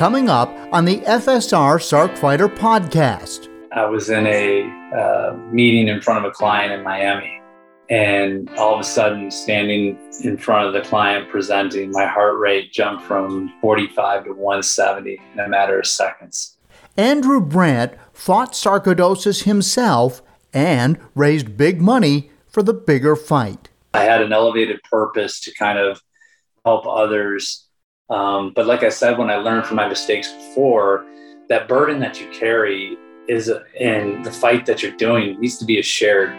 coming up on the FSR Sarc Fighter podcast. I was in a uh, meeting in front of a client in Miami, and all of a sudden, standing in front of the client presenting, my heart rate jumped from 45 to 170 in a matter of seconds. Andrew Brandt fought sarcoidosis himself and raised big money for the bigger fight. I had an elevated purpose to kind of help others. Um, but like I said, when I learned from my mistakes before, that burden that you carry is and the fight that you're doing needs to be a shared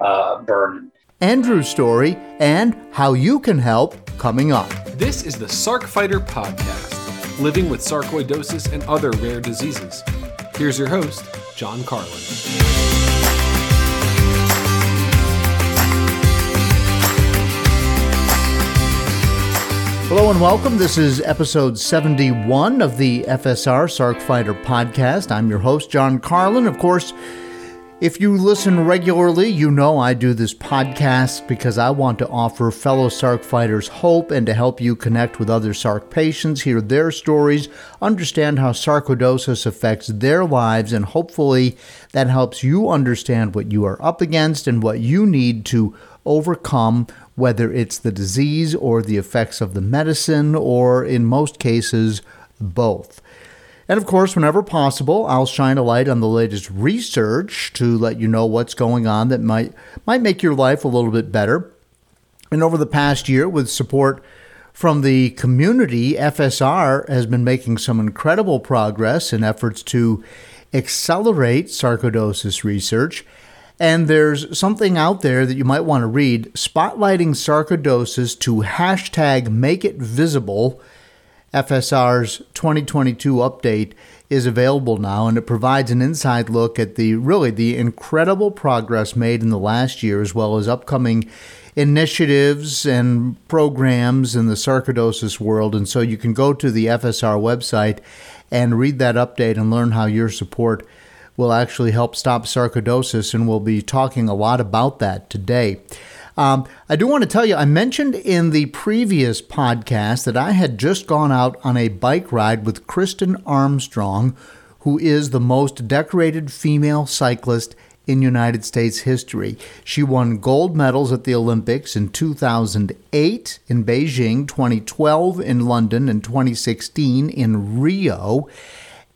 uh, burden. Andrew's story and how you can help coming up. This is the Sarc Fighter Podcast, living with sarcoidosis and other rare diseases. Here's your host, John Carlin. Hello and welcome. This is episode 71 of the FSR Sarc Fighter podcast. I'm your host, John Carlin. Of course, if you listen regularly, you know I do this podcast because I want to offer fellow Sarc fighters hope and to help you connect with other Sarc patients, hear their stories, understand how sarcoidosis affects their lives, and hopefully that helps you understand what you are up against and what you need to overcome whether it's the disease or the effects of the medicine, or in most cases, both. And of course, whenever possible, I'll shine a light on the latest research to let you know what's going on that might might make your life a little bit better. And over the past year, with support from the community, FSR has been making some incredible progress in efforts to accelerate sarcoidosis research and there's something out there that you might want to read spotlighting sarcoidosis to hashtag make it visible. FSR's 2022 update is available now and it provides an inside look at the really the incredible progress made in the last year as well as upcoming initiatives and programs in the sarcoidosis world and so you can go to the FSR website and read that update and learn how your support will actually help stop sarcoidosis, and we'll be talking a lot about that today. Um, I do want to tell you, I mentioned in the previous podcast that I had just gone out on a bike ride with Kristen Armstrong, who is the most decorated female cyclist in United States history. She won gold medals at the Olympics in 2008 in Beijing, 2012 in London, and 2016 in Rio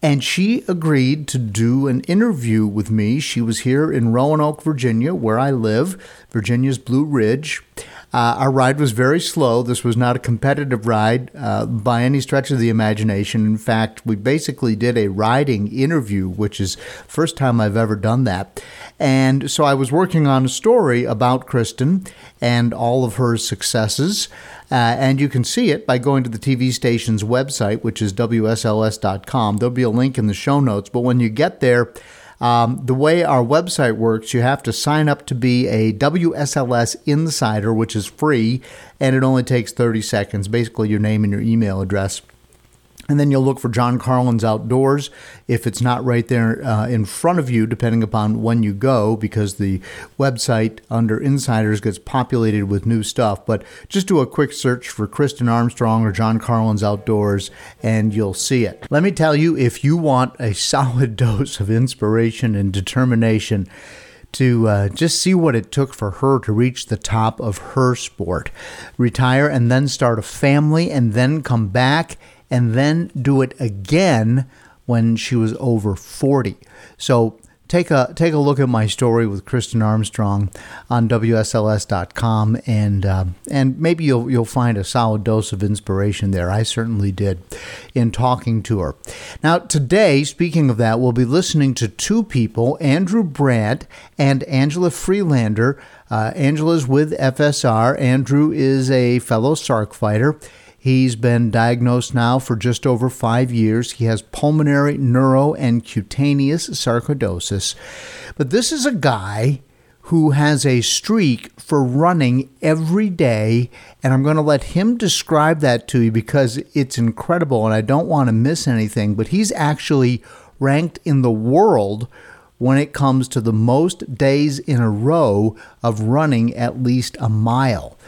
and she agreed to do an interview with me. She was here in Roanoke, Virginia, where I live, Virginia's Blue Ridge. Uh, our ride was very slow. This was not a competitive ride uh, by any stretch of the imagination. In fact, we basically did a riding interview, which is first time I've ever done that. And so I was working on a story about Kristen and all of her successes. Uh, and you can see it by going to the TV station's website, which is WSLS.com. There'll be a link in the show notes. But when you get there, um, the way our website works, you have to sign up to be a WSLS insider, which is free, and it only takes 30 seconds, basically your name and your email address. And then you'll look for John Carlin's Outdoors if it's not right there uh, in front of you, depending upon when you go, because the website under Insiders gets populated with new stuff. But just do a quick search for Kristen Armstrong or John Carlin's Outdoors, and you'll see it. Let me tell you, if you want a solid dose of inspiration and determination, to uh, just see what it took for her to reach the top of her sport, retire and then start a family and then come back and then do it again when she was over 40. So take a take a look at my story with Kristen Armstrong on WSLS.com, and uh, and maybe you'll you'll find a solid dose of inspiration there. I certainly did in talking to her. Now today, speaking of that, we'll be listening to two people, Andrew Brandt and Angela Freelander. Uh, Angela's with FSR. Andrew is a fellow Sarc fighter. He's been diagnosed now for just over five years. He has pulmonary, neuro, and cutaneous sarcoidosis. But this is a guy who has a streak for running every day. And I'm going to let him describe that to you because it's incredible and I don't want to miss anything. But he's actually ranked in the world when it comes to the most days in a row of running at least a mile.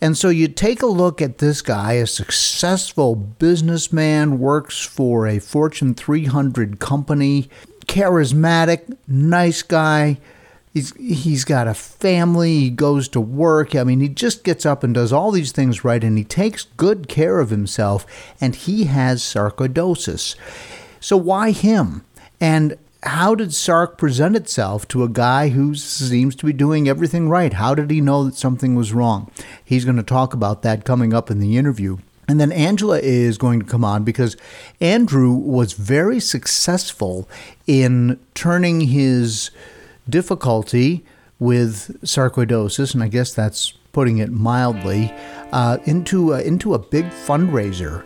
And so you take a look at this guy, a successful businessman, works for a Fortune 300 company, charismatic, nice guy. He's, he's got a family. He goes to work. I mean, he just gets up and does all these things right, and he takes good care of himself. And he has sarcoidosis. So why him? And how did Sark present itself to a guy who seems to be doing everything right? How did he know that something was wrong? He's going to talk about that coming up in the interview. And then Angela is going to come on because Andrew was very successful in turning his difficulty with sarcoidosis, and I guess that's putting it mildly, uh, into a, into a big fundraiser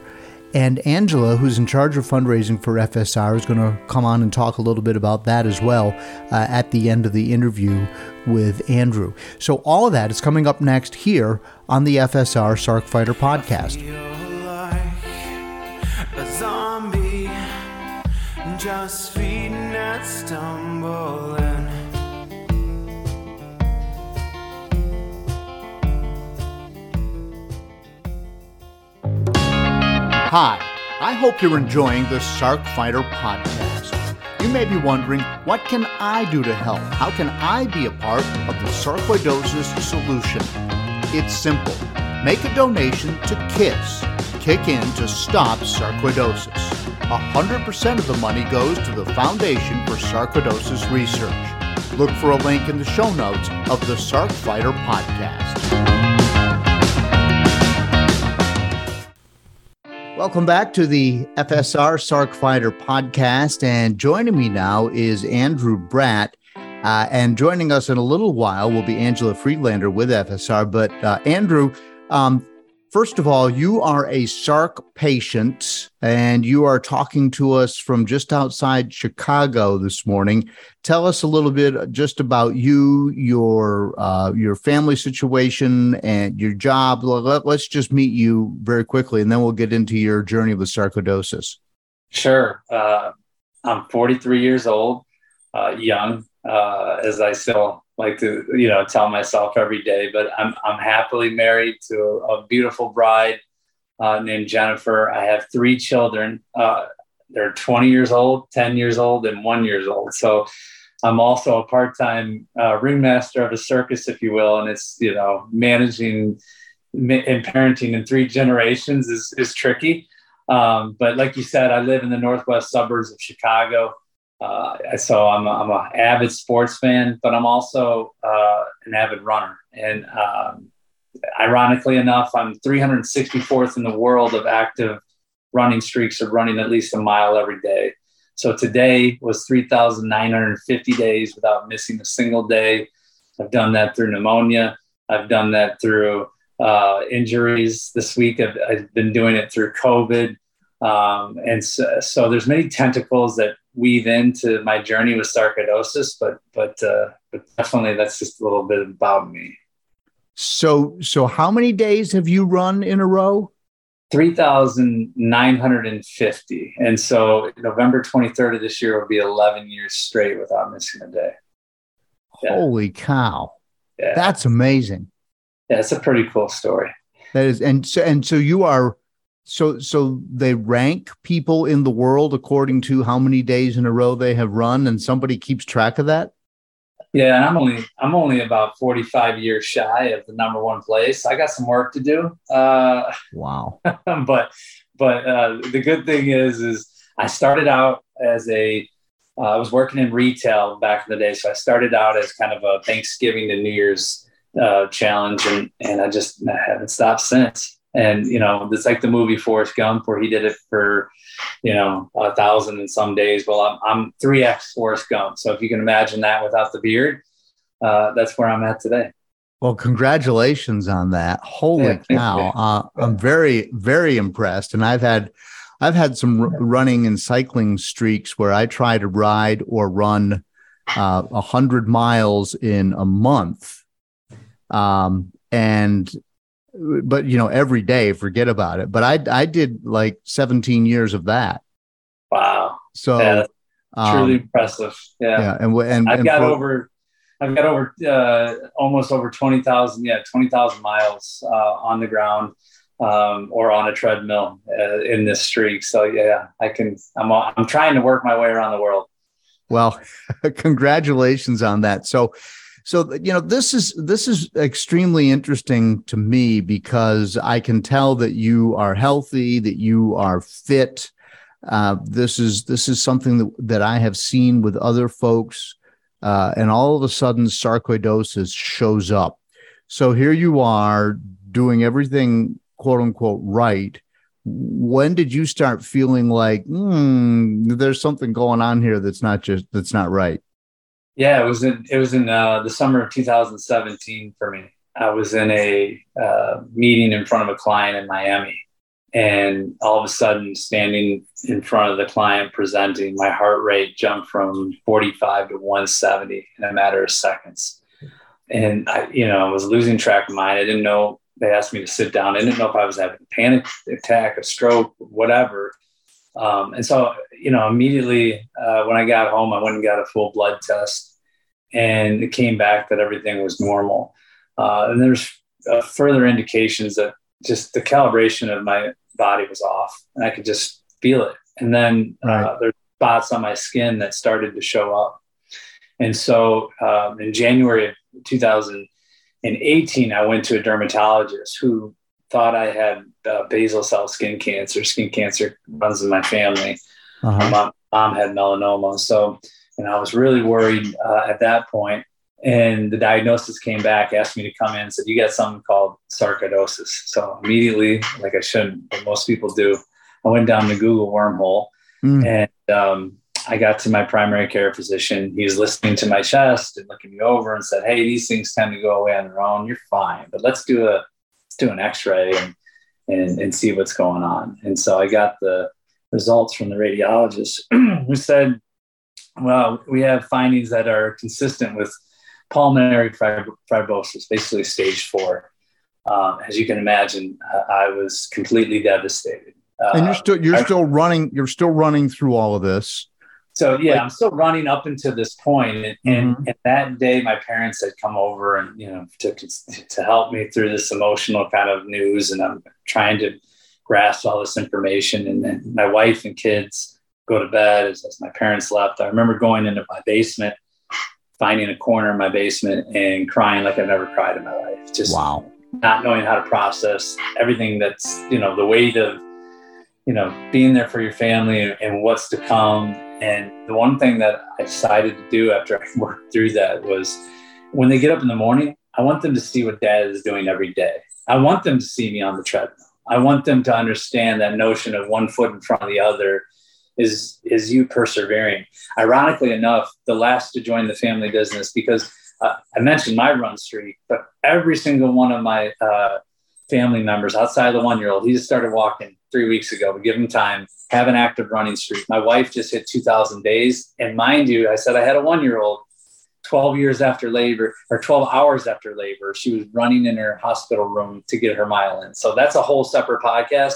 and Angela, who's in charge of fundraising for FSR, is going to come on and talk a little bit about that as well uh, at the end of the interview with Andrew. So, all of that is coming up next here on the FSR Sarc Fighter podcast. just feeding and stumbling. Hi, I hope you're enjoying the Sarc Fighter podcast. You may be wondering, what can I do to help? How can I be a part of the sarcoidosis solution? It's simple. Make a donation to KISS, Kick In to Stop Sarcoidosis. 100% of the money goes to the Foundation for Sarcoidosis Research. Look for a link in the show notes of the Sarc Fighter podcast. Welcome back to the FSR Sarc Fighter podcast. And joining me now is Andrew Brandt. Uh, and joining us in a little while will be Angela Friedlander with FSR. But uh, Andrew, um, First of all, you are a Sarc patient and you are talking to us from just outside Chicago this morning. Tell us a little bit just about you, your uh, your family situation, and your job. Let, us just meet you very quickly, and then we'll get into your journey with sarcoidosis. Sure. Uh, I'm 43 years old, uh, young, uh, as I still like to you know tell myself every day. But I'm I'm happily married to a, beautiful bride uh, named Jennifer. I have three children. Uh, they're 20 years old, 10 years old, and one years old. So I'm also a part-time uh, ringmaster of a circus, if you will, and it's you know managing and parenting in three generations is is tricky. Um, but like you said, I live in the northwest suburbs of Chicago. Uh, so I'm a, I'm an avid sports fan, but I'm also uh, an avid runner. And um, ironically enough, I'm 364th in the world of active running streaks of running at least a mile every day. So today was 3,950 days without missing a single day. I've done that through pneumonia. I've done that through uh, injuries. This week, I've, I've, been doing it through COVID. Um, and so, so, there's many tentacles that weave into my journey with sarcoidosis, but but uh, but definitely that's just a little bit about me. So so how many days have you run in a row? 3,950. And so November 23rd of this year will be 11 years straight without missing a day. Yeah. Holy cow. Yeah. That's amazing. Yeah, it's a pretty cool story. That is and so and so you are so so they rank people in the world according to how many days in a row they have run and somebody keeps track of that? Yeah and i'm only i'm only about 45 years shy of the number one place. I got some work to do uh, wow. but but uh, the good thing is is i started out as a uh, I was working in retail back in the day so i started out as kind of a thanksgiving to new year's uh, challenge and and i just I haven't stopped since and you know it's like the movie Forrest Gump where he did it for you know a thousand and some days. Well, I'm I'm three x Forrest Gump, so if you can imagine that without the beard, uh, that's where I'm at today. Well, congratulations on that! Holy yeah, cow! Uh, I'm very very impressed, and I've had I've had some r- running and cycling streaks where I try to ride or run uh, a uh, hundred miles in a month. Um, and but you know, every day, forget about it. But I I did like 17 years of that. Wow. So yeah, truly um, impressive. Yeah. Yeah. And and I've and got for, over I've got over uh, almost over 20,000, yeah, 20,000 miles uh, on the ground um, or on a treadmill uh, in this streak. So yeah, I can, I'm, I'm trying to work my way around the world. Well, congratulations on that. So, so you know this is this is extremely interesting to me because I can tell that you are healthy, that you are fit. Uh, this is this is something that, that I have seen with other folks, uh, and all of a sudden sarcoidosis shows up. So here you are doing everything quote unquote right. When did you start feeling like hmm, there's something going on here that's not just that's not right? Yeah, it was in it was in uh, the summer of 2017 for me. I was in a uh, meeting in front of a client in Miami, and all of a sudden, standing in front of the client presenting, my heart rate jumped from 45 to 170 in a matter of seconds. And I, you know, I was losing track of mine. I didn't know. They asked me to sit down. I didn't know if I was having a panic attack, a stroke, whatever. Um, and so, you know, immediately uh, when I got home, I went and got a full blood test, and it came back that everything was normal. Uh, and there's uh, further indications that just the calibration of my body was off, and I could just feel it. And then uh, right. there's spots on my skin that started to show up. And so, um, in January of 2018, I went to a dermatologist who thought I had uh, basal cell skin cancer. Skin cancer runs in my family. Uh-huh. My mom, mom, had melanoma. So, and I was really worried uh, at that point. And the diagnosis came back, asked me to come in, said, You got something called sarcoidosis. So, immediately, like I shouldn't, but most people do, I went down the Google wormhole mm. and um, I got to my primary care physician. He was listening to my chest and looking me over and said, Hey, these things tend to go away on their own. You're fine, but let's do a do an x-ray and, and, and see what's going on. And so I got the results from the radiologist who said, well, we have findings that are consistent with pulmonary fibrosis, basically stage four. Um, as you can imagine, I was completely devastated. Uh, and you're still you're I, still running you're still running through all of this so yeah, like, I'm still running up until this point, and, mm-hmm. and, that day my parents had come over and you know to to help me through this emotional kind of news, and I'm trying to grasp all this information. And then my wife and kids go to bed as, as my parents left. I remember going into my basement, finding a corner in my basement, and crying like I've never cried in my life. Just wow, not knowing how to process everything that's you know the weight of you know being there for your family and, and what's to come and the one thing that I decided to do after I worked through that was when they get up in the morning, I want them to see what dad is doing every day. I want them to see me on the treadmill. I want them to understand that notion of one foot in front of the other is is you persevering. Ironically enough, the last to join the family business because uh, I mentioned my run streak, but every single one of my uh, family members outside of the one year old, he just started walking three weeks ago. We give him time, have an active running streak. My wife just hit 2,000 days. And mind you, I said I had a one year old 12 years after labor or 12 hours after labor. She was running in her hospital room to get her mile in. So that's a whole separate podcast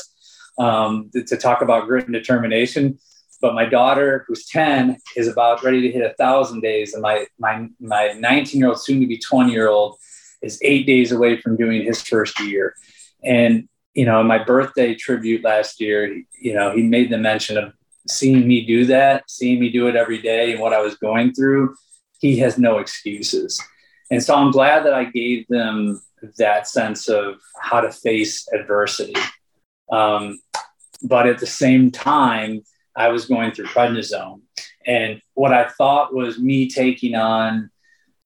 um, to, to talk about grit and determination. But my daughter, who's 10, is about ready to hit a thousand days. And my, my, my 19 year old, soon to be 20 year old, is eight days away from doing his first year. And you know, my birthday tribute last year, you know, he made the mention of seeing me do that, seeing me do it every day and what I was going through. He has no excuses. And so I'm glad that I gave them that sense of how to face adversity. Um, but at the same time, I was going through prednisone. And what I thought was me taking on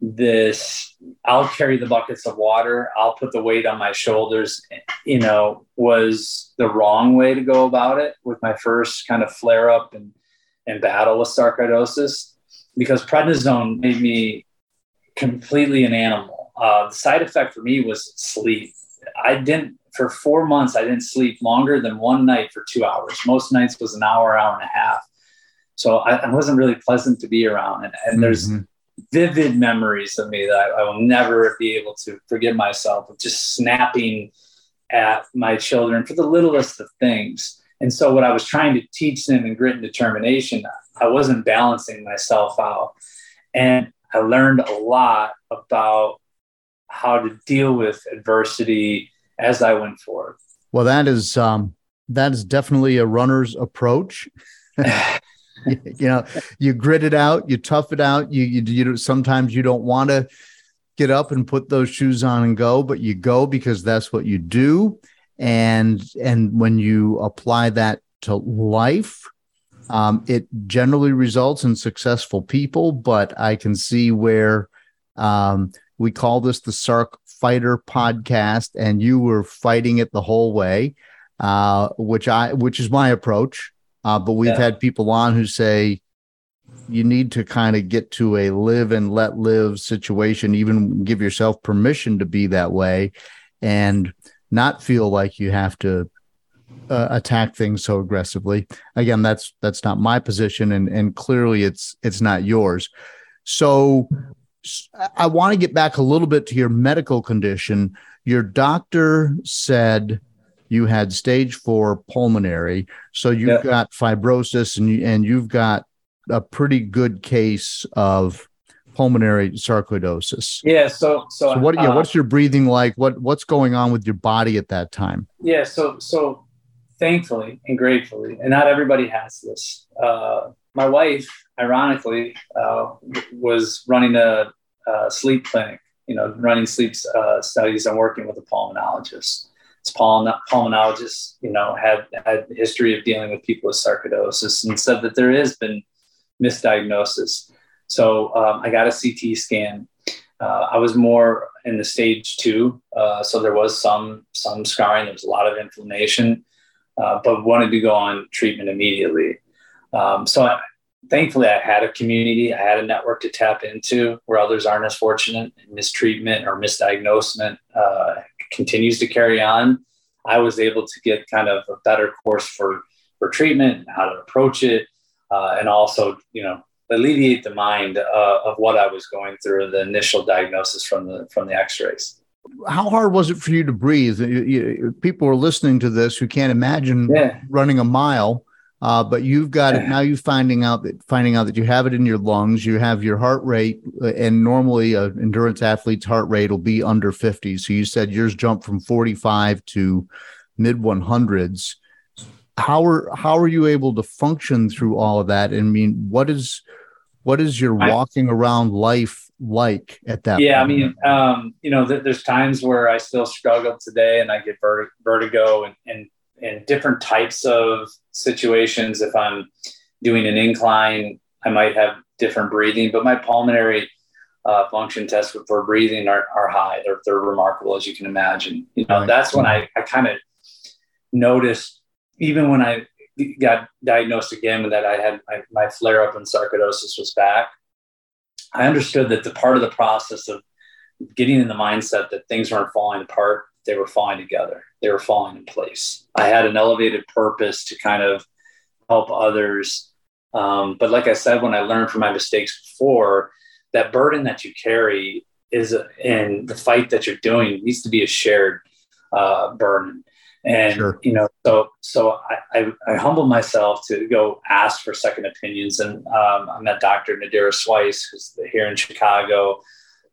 this I'll carry the buckets of water, I'll put the weight on my shoulders, you know, was the wrong way to go about it with my first kind of flare up and, and battle with sarcoidosis because prednisone made me completely an animal. Uh, the side effect for me was sleep. I didn't, for four months, I didn't sleep longer than one night for two hours. Most nights was an hour, hour and a half. So I, I wasn't really pleasant to be around. And, and there's, mm-hmm vivid memories of me that I, I, will never be able to forgive myself of just snapping at my children for the littlest of things. And so, what I was trying to teach them in grit and determination, I wasn't balancing myself out. And I learned a lot about how to deal with adversity as I went forward. Well, that is um, that is definitely a runner's approach. you, know, you grit it out, you tough it out. You you, you sometimes you don't want to get up and put those shoes on and go, but you go because that's what you do. And and when you apply that to life, um, it generally results in successful people. But I can see where um, we call this the Sarc Fighter podcast, and you were fighting it the whole way, uh, which I which is my approach. Uh, but we've yeah. had people on who say you need to kind of get to a live and let live situation, even give yourself permission to be that way and not feel like you have to uh, attack things so aggressively. Again, that's that's not my position and and clearly it's it's not yours. So I want to get back a little bit to your medical condition. Your doctor said you had stage 4 pulmonary, so you've yeah. got fibrosis and you, and you've got a pretty good case of pulmonary sarcoidosis. Yeah. So, so, so what? Uh, yeah. What's your breathing like? What What's going on with your body at that time? Yeah. So, so thankfully and gratefully, and not everybody has this. Uh, my wife, ironically, uh, was running a, a, sleep clinic. You know, running sleep uh, studies and working with a pulmonologist. This pulmonologist, you know, had had history of dealing with people with sarcoidosis, and said that there has been misdiagnosis. So um, I got a CT scan. Uh, I was more in the stage two, uh, so there was some some scarring. There was a lot of inflammation, uh, but wanted to go on treatment immediately. Um, so I, thankfully, I had a community. I had a network to tap into where others aren't as fortunate. in Mistreatment or misdiagnosement uh, continues to carry on. I was able to get kind of a better course for for treatment, and how to approach it, uh, and also, you know, alleviate the mind uh, of what I was going through, the initial diagnosis from the from the X-rays. How hard was it for you to breathe? You, you, people are listening to this who can't imagine yeah. running a mile, uh, but you've got it now. You finding out that finding out that you have it in your lungs, you have your heart rate, uh, and normally an endurance athlete's heart rate will be under fifty. So you said yours jumped from forty-five to mid one hundreds how are how are you able to function through all of that? And I mean, what is what is your walking around life like at that? Yeah, point? I mean, um, you know, th- there's times where I still struggle today, and I get vert- vertigo, and, and and different types of situations. If I'm doing an incline, I might have different breathing, but my pulmonary uh, function tests for breathing are, are high. They're, they're remarkable, as you can imagine. You know, right. that's when I, I kind of noticed even when I got diagnosed again with that I had my, my flare up and sarcoidosis was back, I understood that the part of the process of getting in the mindset that things weren't falling apart, they were falling together, they were falling in place. I had an elevated purpose to kind of help others. Um, but like I said, when I learned from my mistakes before, that burden that you carry is in the fight that you're doing needs to be a shared uh, burden and sure. you know so so I, I, I humble myself to go ask for second opinions and um, i met dr Nadera Sweiss who's here in chicago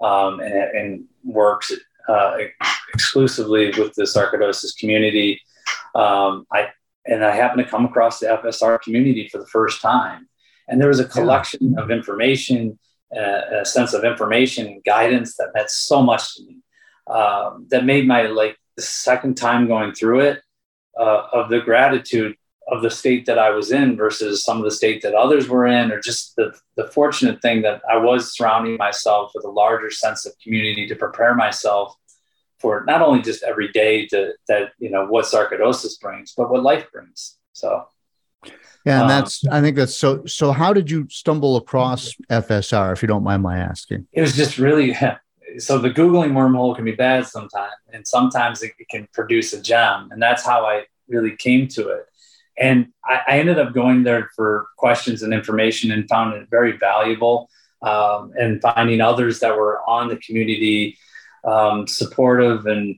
um, and, and, works uh, exclusively with the sarcoidosis community. Um, i and i happened to come across the fsr community for the first time. And there was a collection yeah. of information uh, a sense of information and guidance that meant so much to me. Um, that made my like the second time going through it uh, of the gratitude of the state that I was in versus some of the state that others were in, or just the, the fortunate thing that I was surrounding myself with a larger sense of community to prepare myself for not only just every day to, that, you know, what sarcoidosis brings, but what life brings. So, yeah, and um, that's I think that's so. So, how did you stumble across FSR, if you don't mind my asking? It was just really so the googling wormhole can be bad sometimes and sometimes it, it, can produce a gem and that's how i really came to it and I, I ended up going there for questions and information and found it very valuable um, and finding others that were on the community um, supportive and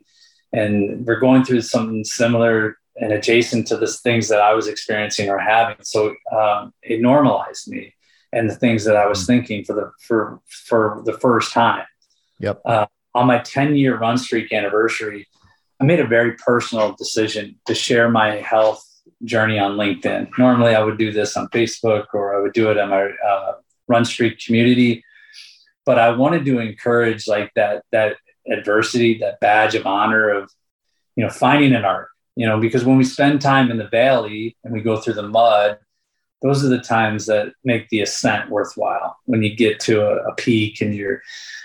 and we're going through something similar and adjacent to the things that i was experiencing or having so um, it normalized me and the things that I was mm. thinking for the for for the first time. Yep. Uh, on my 10 year run streak anniversary, I made a very personal decision to share my health journey on LinkedIn. Normally, I would do this on Facebook or I would do it on my uh, run Street community, but I wanted to encourage like that that adversity, that badge of honor of you know finding an art. You know, because when we spend time in the valley and we go through the mud, those are the times that make the ascent worthwhile. When you get to a, a peak and you're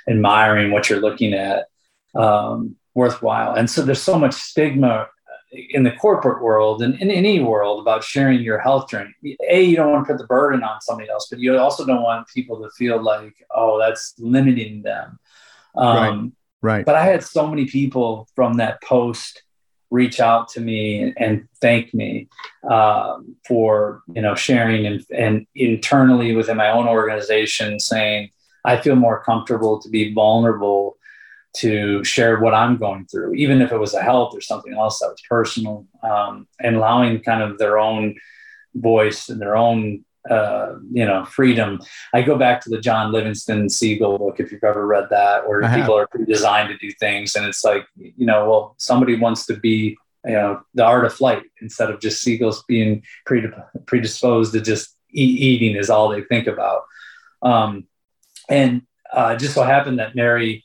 admiring what you're looking at, um, worthwhile. And so there's so much stigma in the corporate world and in any world about sharing your health journey. A, you don't want to put the burden on somebody else, but you also don't want people to feel like, oh, that's limiting them. Um, right. right. But I had so many people from that post reach out to me and thank me um, for you know sharing and, and internally within my own organization saying I feel more comfortable to be vulnerable to share what I'm going through, even if it was a health or something else that was personal, um, and allowing kind of their own voice and their own uh, you know freedom. I go back to the John Livingston Seagull book if you've ever read that, where people are designed to do things, and it's like you know, well, somebody wants to be you know the art of flight instead of just seagulls being predisposed to just eat, eating is all they think about. Um, and uh, just so happened that Mary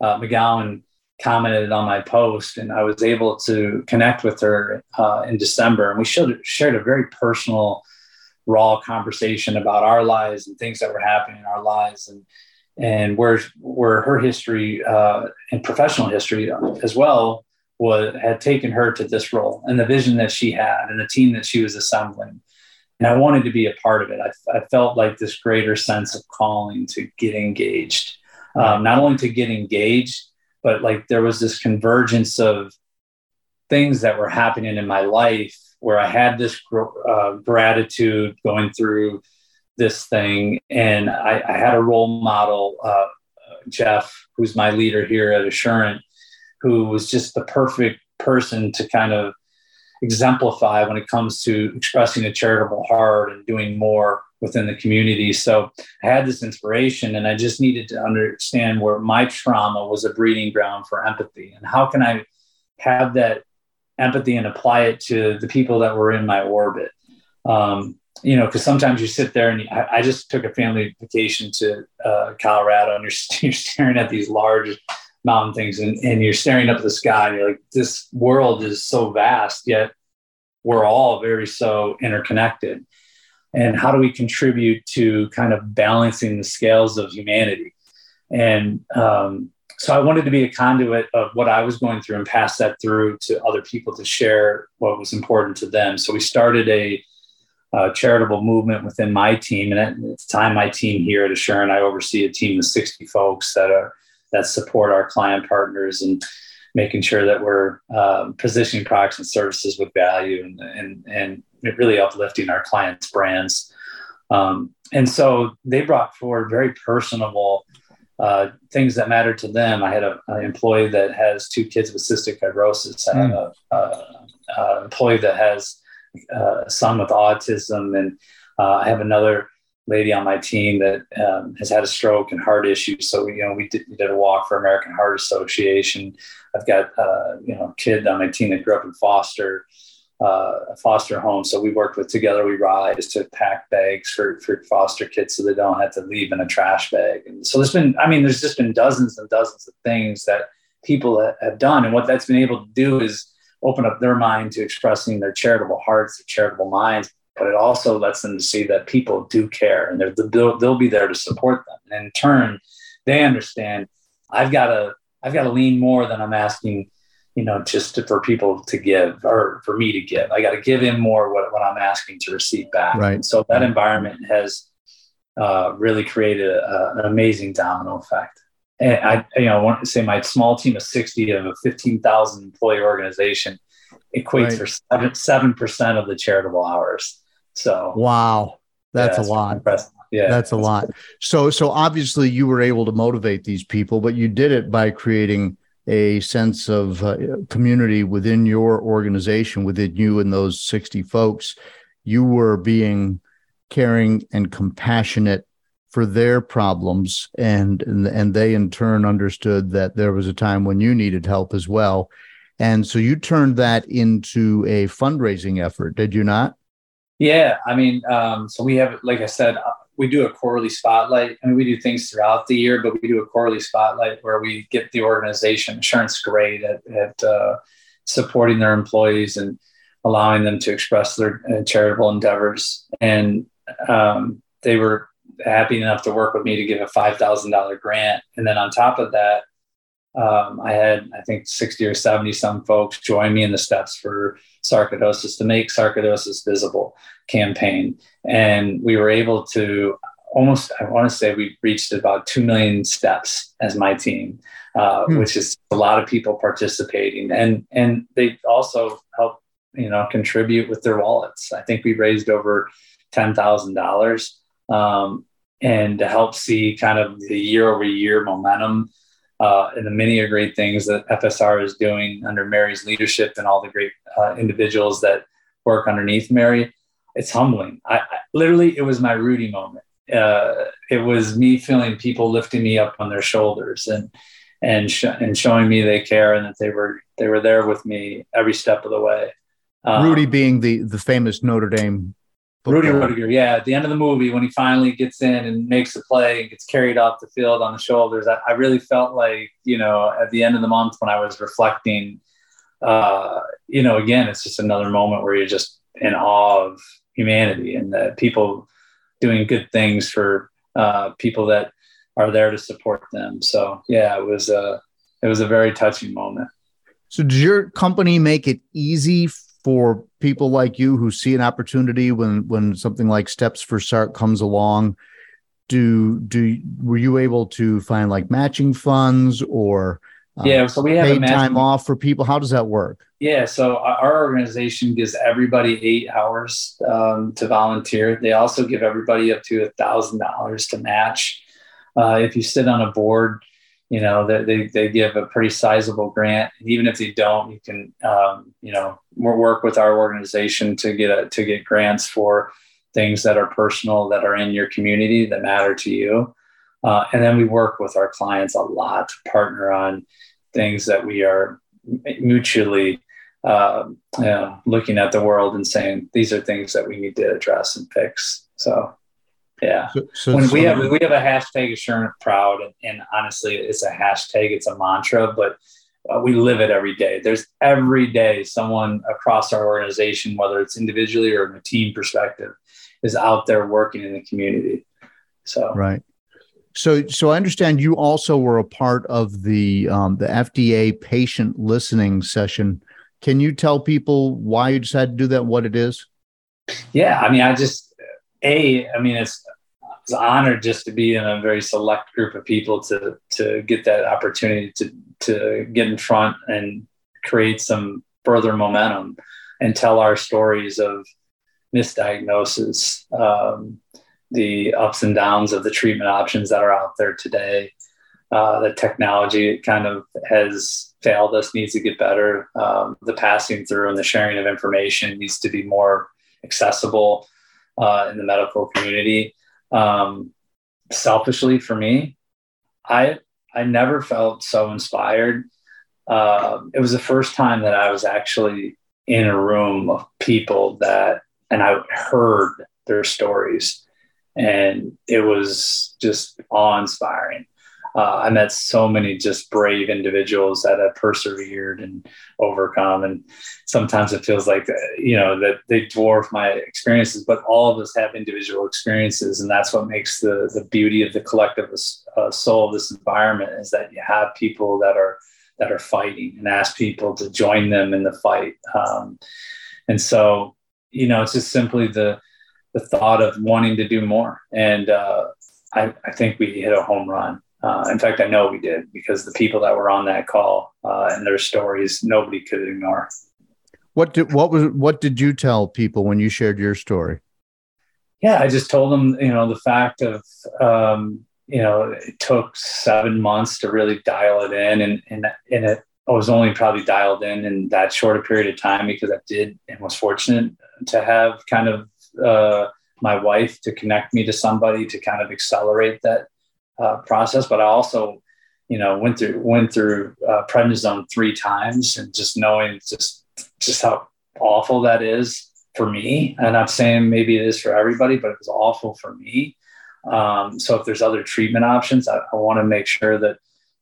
uh, McGowan commented on my post, and I was able to connect with her uh, in December, and we showed, shared a very personal, raw conversation about our lives and things that were happening in our lives, and and where where her history uh, and professional history as well was had taken her to this role, and the vision that she had, and the team that she was assembling. And I wanted to be a part of it. I, I felt like this greater sense of calling to get engaged um, not only to get engaged, but like there was this convergence of things that were happening in my life where I had this uh, gratitude going through this thing. And I, I had a role model, uh, Jeff, who's my leader here at Assurant, who was just the perfect person to kind of exemplify when it comes to expressing a charitable heart and doing more within the community. So I had this inspiration and I just needed to understand where my trauma was a breeding ground for empathy and how can I have that empathy and apply it to the people that were in my orbit. Um, you know, because sometimes you sit there and you, I, I, just took a family vacation to uh, Colorado and you're, you're staring at these large mountain things and, and you're staring up at the sky and you're like, this world is so vast, yet we're all very so interconnected and how do we contribute to kind of balancing the scales of humanity? And um, so i wanted to be a conduit of what i was going through and pass that through to other people to share what was important to them. So we started a, a charitable movement within my team and at the time my team here at assurant i oversee a team of 60 folks that are that support our client partners and making sure that we're um, positioning products and services with value and, and, and really uplifting our clients' brands. Um, and so they brought forward very personable uh, things that mattered to them. I had an employee that has two kids with cystic fibrosis. I have mm. an employee that has uh, a son with autism, and uh, I have another lady on my team that um, has had a stroke and heart issues. So you know, we did, we did a walk for American Heart Association. I've got uh, you know a kid on my team that grew up in foster uh, foster home. So we worked with Together We Rise to pack bags for, for foster kids so they don't have to leave in a trash bag. And so there's been, I mean, there's just been dozens and dozens of things that people have done. And what that's been able to do is open up their mind to expressing their charitable hearts, their charitable minds, but it also lets them see that people do care and they'll, they'll be there to support them. And in turn, they understand I've got to, I've got to lean more than I'm asking you know, just to, for people to give or for me to give. I got to give in more what, what I'm asking to receive back. Right. so that environment has uh, really created a, an amazing domino effect. And I, you know, I want to say my small team of 60 of a 15,000 employee organization equates right. for seven percent of the charitable hours. So wow, that's yeah, a lot. Impressive. Yeah, that's a lot. So so obviously you were able to motivate these people, but you did it by creating a sense of uh, community within your organization, within you and those 60 folks, you were being caring and compassionate for their problems and, and and they in turn understood that there was a time when you needed help as well. And so you turned that into a fundraising effort did you not? Yeah i mean um, so we have like i said uh, we do a quarterly spotlight I mean, we do things throughout the year but we do a quarterly spotlight where we get the organization Assurant great at, at uh, supporting their employees and allowing them to express their uh, charitable endeavors and um, they were happy enough to work with me to give a $5,000 grant. And then on top of that, um, I had, I think, 60 or 70 some folks join me in the steps for sarcoidosis to make sarcoidosis visible campaign. And we were able to almost, I want to say we reached about 2 million steps as my team, uh, hmm. which is a lot of people participating. And, and they also help, you know, contribute with their wallets. I think we raised over $10,000 um, and to help see kind of the year over year momentum uh, and the many great things that FSR is doing under Mary's leadership and all the great uh, individuals that work underneath Mary. It's humbling. I, I literally, it was my Rudy moment. Uh, it was me feeling people lifting me up on their shoulders and and sh- and showing me they care and that they were they were there with me every step of the way. Um, Rudy being the the famous Notre Dame Rudy Ruettiger, yeah. At the end of the movie, when he finally gets in and makes a play and gets carried off the field on the shoulders, I, I really felt like, you know, at the end of the month when I was reflecting, uh, you know, again, it's just another moment where you're just in awe of humanity and that people doing good things for uh, people that are there to support them. So yeah, it was a it was a very touching moment. So did your company make it easy for people like you who see an opportunity when when something like steps for sarc comes along do do were you able to find like matching funds or uh, yeah so we have paid time off for people? How does that work? Yeah so our organization gives everybody eight hours um, to volunteer. They also give everybody up to a thousand dollars to match. Uh, if you sit on a board you know they, they, they give a pretty sizable grant. And even if they don't you can um, you know work with our organization to get a, to get grants for things that are personal that are in your community that matter to you. Uh, and then we work with our clients a lot to partner on things that we are mutually uh, you know, looking at the world and saying these are things that we need to address and fix. So yeah. So, so when we have we have a hashtag Assurant proud, and, and, honestly, it's a hashtag, it's a mantra, but uh, we live it every day. There's every day someone across our organization, whether it's individually or in a team perspective, is out there working in the community. So right. So, so I understand you also were a part of the um, the FDA patient listening session. Can you tell people why you decided to do that? What it is? Yeah, I mean, I just a, I mean, it's it's honored just to be in a very select group of people to to get that opportunity to to get in front and create some further momentum and tell our stories of misdiagnosis, um, the ups and downs of the treatment options that are out there today. Uh, the technology kind of has failed us, needs to get better. Um, the passing through and the sharing of information needs to be more accessible uh, in the medical community. Um, selfishly, for me, I I never felt so inspired. Uh, it was the first time that I was actually in a room of people that, and I heard their stories, and it was just awe inspiring uh, I met so many just brave individuals that have persevered and overcome. And sometimes it feels like, you know, that they dwarf my experiences, but all of us have individual experiences. And that's what makes the, the beauty of the collective uh, soul of this environment is that you have people that are, that are fighting and ask people to join them in the fight. Um, and so, you know, it's just simply the, the thought of wanting to do more. And uh, I, I think we hit a home run. Uh, in fact, I know we did because the people that were on that call uh, and their stories, nobody could ignore. What did what was what did you tell people when you shared your story? Yeah, I just told them, you know, the fact of, um, you know, it took seven months to really dial it in, and and and it I was only probably dialed in in that shorter period of time because I did and was fortunate to have kind of uh, my wife to connect me to somebody to kind of accelerate that uh, process. But I also, you know, went through went through uh, prednisone three times, and just knowing just just how awful that is for me. I'm not saying maybe it is for everybody, but it was awful for me. Um, so if there's other treatment options, I, I want to make sure that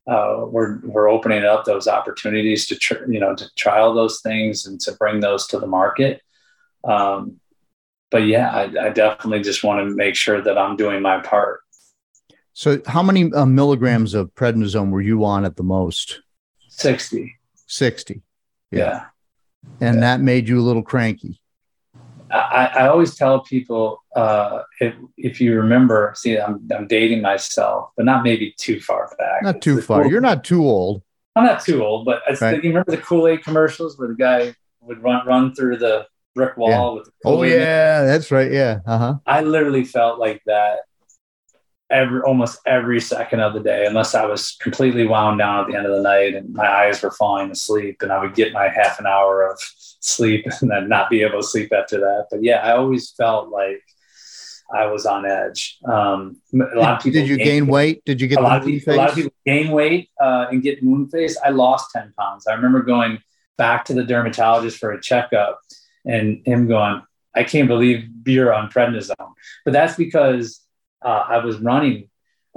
uh, we're we're opening up those opportunities to tr- you know to trial those things and to bring those to the market. Um, but yeah, I, I, definitely just want to make sure that I'm doing my part. So, how many uh, milligrams of prednisone were you on at the most? Sixty. Sixty. Yeah. yeah. And yeah. that made you a little cranky. I, I always tell people uh, if if you remember, see, I'm I'm dating myself, but not maybe too far back. Not too far. Cool, You're not too old. I'm not too old, but right. you remember the Kool Aid commercials where the guy would run run through the brick wall yeah. with. oh yeah, that's right. Yeah. Uh huh. I literally felt like that every almost every second of the day, unless I was completely wound down at the end of the night and my eyes were falling asleep, and I would get my half an hour of sleep and then not be able to sleep after that. But yeah, I always felt like I was on edge. Um, a lot of people did you gain, gain weight? Did you get a lot of people? A lot of people gain weight uh, and get moon face. I lost ten pounds. I remember going back to the dermatologist for a checkup, and him going, "I can't believe you're on prednisone." But that's because uh, I was running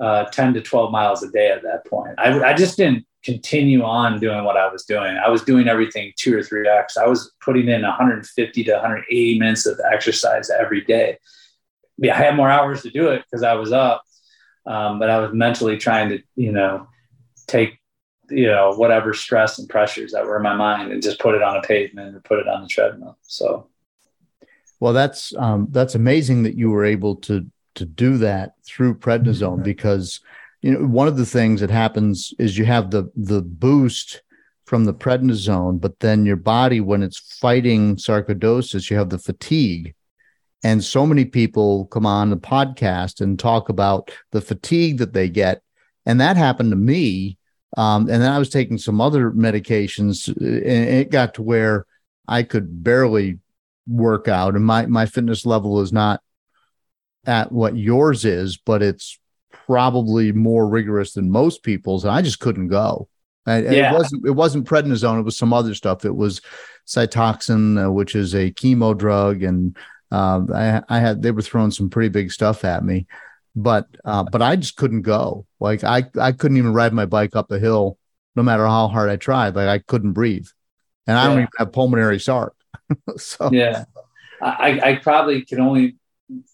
uh, 10 to 12 miles a day at that point. I, I just didn't continue on doing what I was doing. I was doing everything two or three X. I was putting in 150 to 180 minutes of exercise every day. Yeah, I had more hours to do it because I was up, um, but I was mentally trying to, you know, take, you know, whatever stress and pressures that were in my mind and just put it on a pavement or put it on the treadmill. So, well, that's um, that's amazing that you were able to to do that through prednisone because you know one of the things that happens is you have the the boost from the prednisone but then your body when it's fighting sarcoidosis you have the fatigue. And so many people come on the podcast and talk about the fatigue that they get. And that happened to me. Um, and then i was taking some other medications. And it got to where i could barely work out. And my my fitness level is not at what yours is, but it's probably more rigorous than most people's. And I just couldn't go. And yeah. It wasn't. It wasn't prednisone. It was some other stuff. It was Cytoxan, uh, which is a chemo drug, and uh, I, I, had they were throwing some pretty big stuff at me, but uh, but I just couldn't go. Like I I couldn't even ride my bike up a hill, no matter how hard I tried. Like I couldn't breathe, and I don't even have pulmonary sarc. so yeah, I I probably can only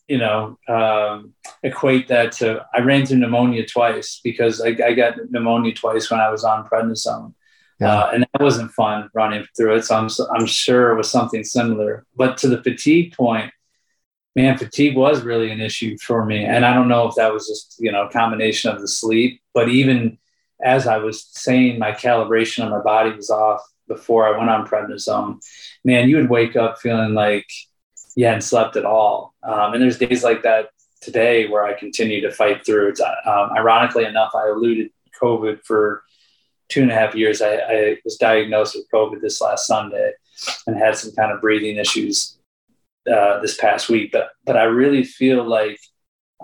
you know, um, equate that to I ran through pneumonia twice because I, I got pneumonia twice when I was on prednisone. Yeah. Uh, and that wasn't fun running through it. So I'm, I'm sure it was something similar. But to the fatigue point, man, fatigue was really an issue for me. And I don't know if that was just, you know, a combination of the sleep, but even as I was saying, my calibration on my body was off before I went on prednisone. Man, you would wake up feeling like you hadn't slept at all. Um, and there's days like that today where I continue to fight through. It's um, ironically enough, I eluded COVID for two and a half years. I, I, was diagnosed with COVID this last Sunday and had some kind of breathing issues uh, this past week. But but I really feel like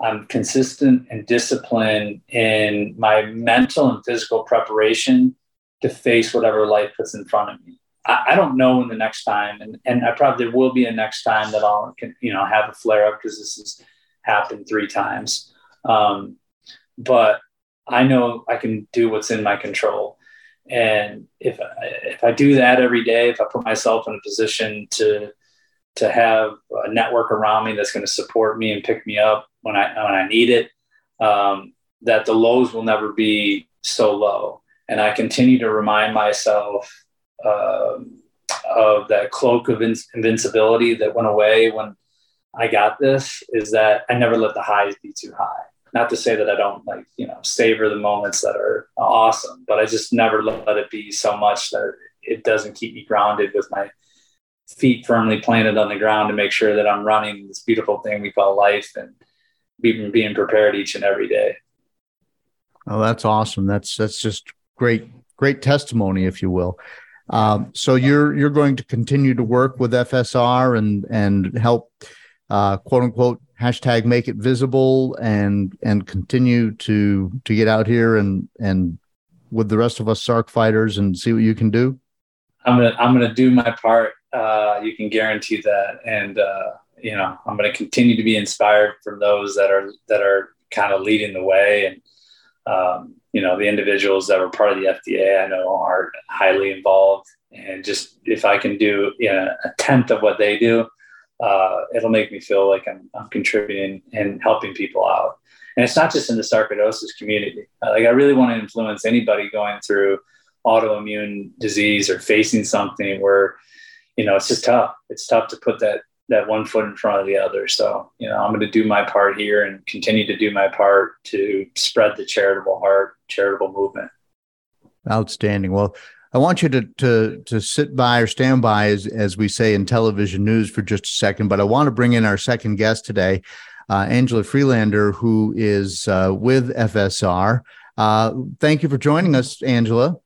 I'm consistent and disciplined in my mental and physical preparation to face whatever life puts in front of me. I, don't know when the next time, and, and I probably there will be a next time that I'll you know have a flare up because this has happened three times. Um, but I know I can do what's in my control, and if I, if I do that every day, if I put myself in a position to to have a network around me that's going to support me and pick me up when I when I need it, um, that the lows will never be so low. And I continue to remind myself uh, of that cloak of invincibility that went away when I got this is that I never let the highs be too high. Not to say that I don't like, you know, savor the moments that are awesome, but I just never let it be so much that it doesn't keep me grounded with my feet firmly planted on the ground to make sure that I'm running this beautiful thing we call life and being, being prepared each and every day. Oh, that's awesome. That's, that's just great, great testimony, if you will. Um, so you're you're going to continue to work with FSR and and help uh, quote unquote hashtag make it visible and and continue to to get out here and and with the rest of us sarc fighters and see what you can do? I'm gonna i'm gonna do my part. Uh, you can guarantee that. And uh, you know i'm gonna continue to be inspired from those that are that are kind of leading the way. And um, you know the individuals that were part of the fda i know are highly involved and just if i can do you know, a tenth of what they do uh, it'll make me feel like I'm, I'm, contributing and helping people out. And it's not just in the sarcoidosis community. Uh, like I really want to influence anybody going through autoimmune disease or facing something where, you know, it's just tough. It's tough to put that that one foot in front of the other. So, you know, I'm going to do my part here and continue to do my part to spread the charitable heart, charitable movement. Outstanding. Well, I want you to to to sit by or stand by, as as we say in television news, for just a second. But I want to bring in our second guest today, uh, Angela Freelander, who is uh, with FSR. Uh, thank you for joining us, Angela.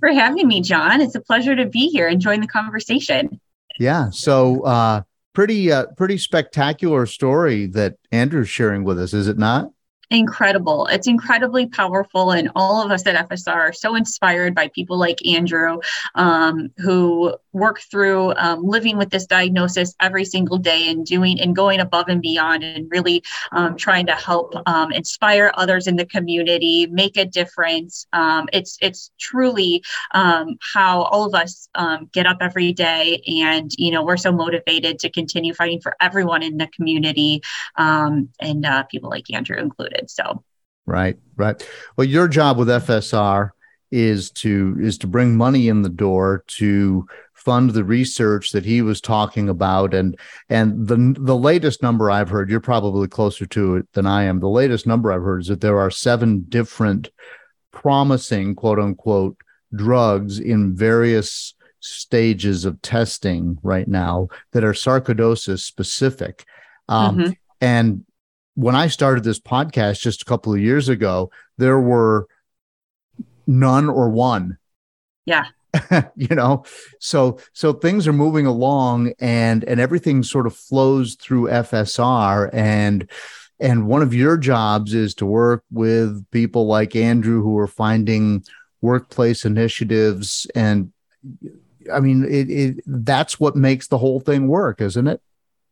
For having me, John. It's a pleasure to be here and join the conversation. Yeah. So, uh, pretty uh, pretty spectacular story that Andrew's sharing with us, is it not? Incredible. It's incredibly powerful. And all of us at FSR are so inspired by people like Andrew, um, who work through um, living with this diagnosis every single day and doing and going above and beyond and really um, trying to help um, inspire others in the community, make a difference. Um, it's it's truly um, how all of us get up every day, and you know we're so motivated to continue fighting for everyone in the community, and uh, people like Andrew included. So, right, right. Well, your job with FSR is to is to bring money in the door to fund the research that he was talking about. And and the the latest number i've heard you're probably closer to it than i am. The latest number i've heard is that there are seven different promising quote unquote drugs in various stages of testing right now that are sarcoidosis specific. Um, mm-hmm. and when I started this podcast just a couple of years ago, there were none or one. Yeah. you know, so so things are moving along and and everything sort of flows through FSR and and one of your jobs is to work with people like Andrew who are finding workplace initiatives and I mean it, it that's what makes the whole thing work, isn't it?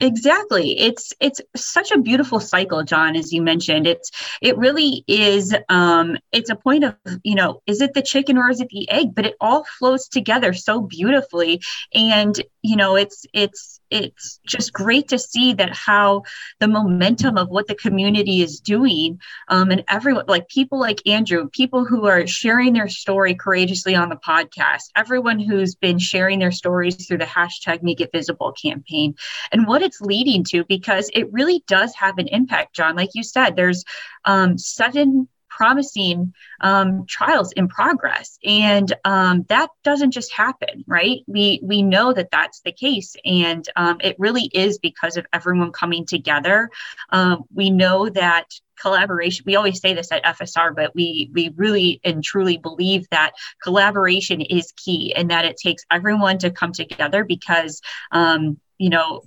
Exactly. It's it's such a beautiful cycle john as you mentioned. It's it really is um it's a point of you know is it the chicken or is it the egg? But it all flows together so beautifully. And you know it's it's it's just great to see that how the momentum of what the community is doing um, and everyone like people like andrew people who are sharing their story courageously on the podcast everyone who's been sharing their stories through the hashtag make it visible campaign and what it's leading to because it really does have an impact john. Like you said there's um, seven promising um, trials in progress. And um, that doesn't just happen right? We we know that that's the case. And um, it really is because of everyone coming together. Um, we know that collaboration we always say this at fsr but we we really and truly believe that collaboration is key and that it takes everyone to come together because um, you know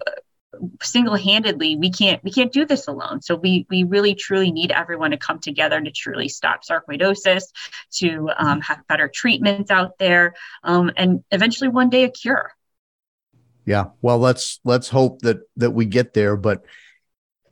single-handedly we can't we can't do this alone. So we we really truly need everyone to come together to truly stop sarcoidosis to um, have better treatments out there um, and eventually one day a cure. Yeah. Well let's let's hope that that we get there. But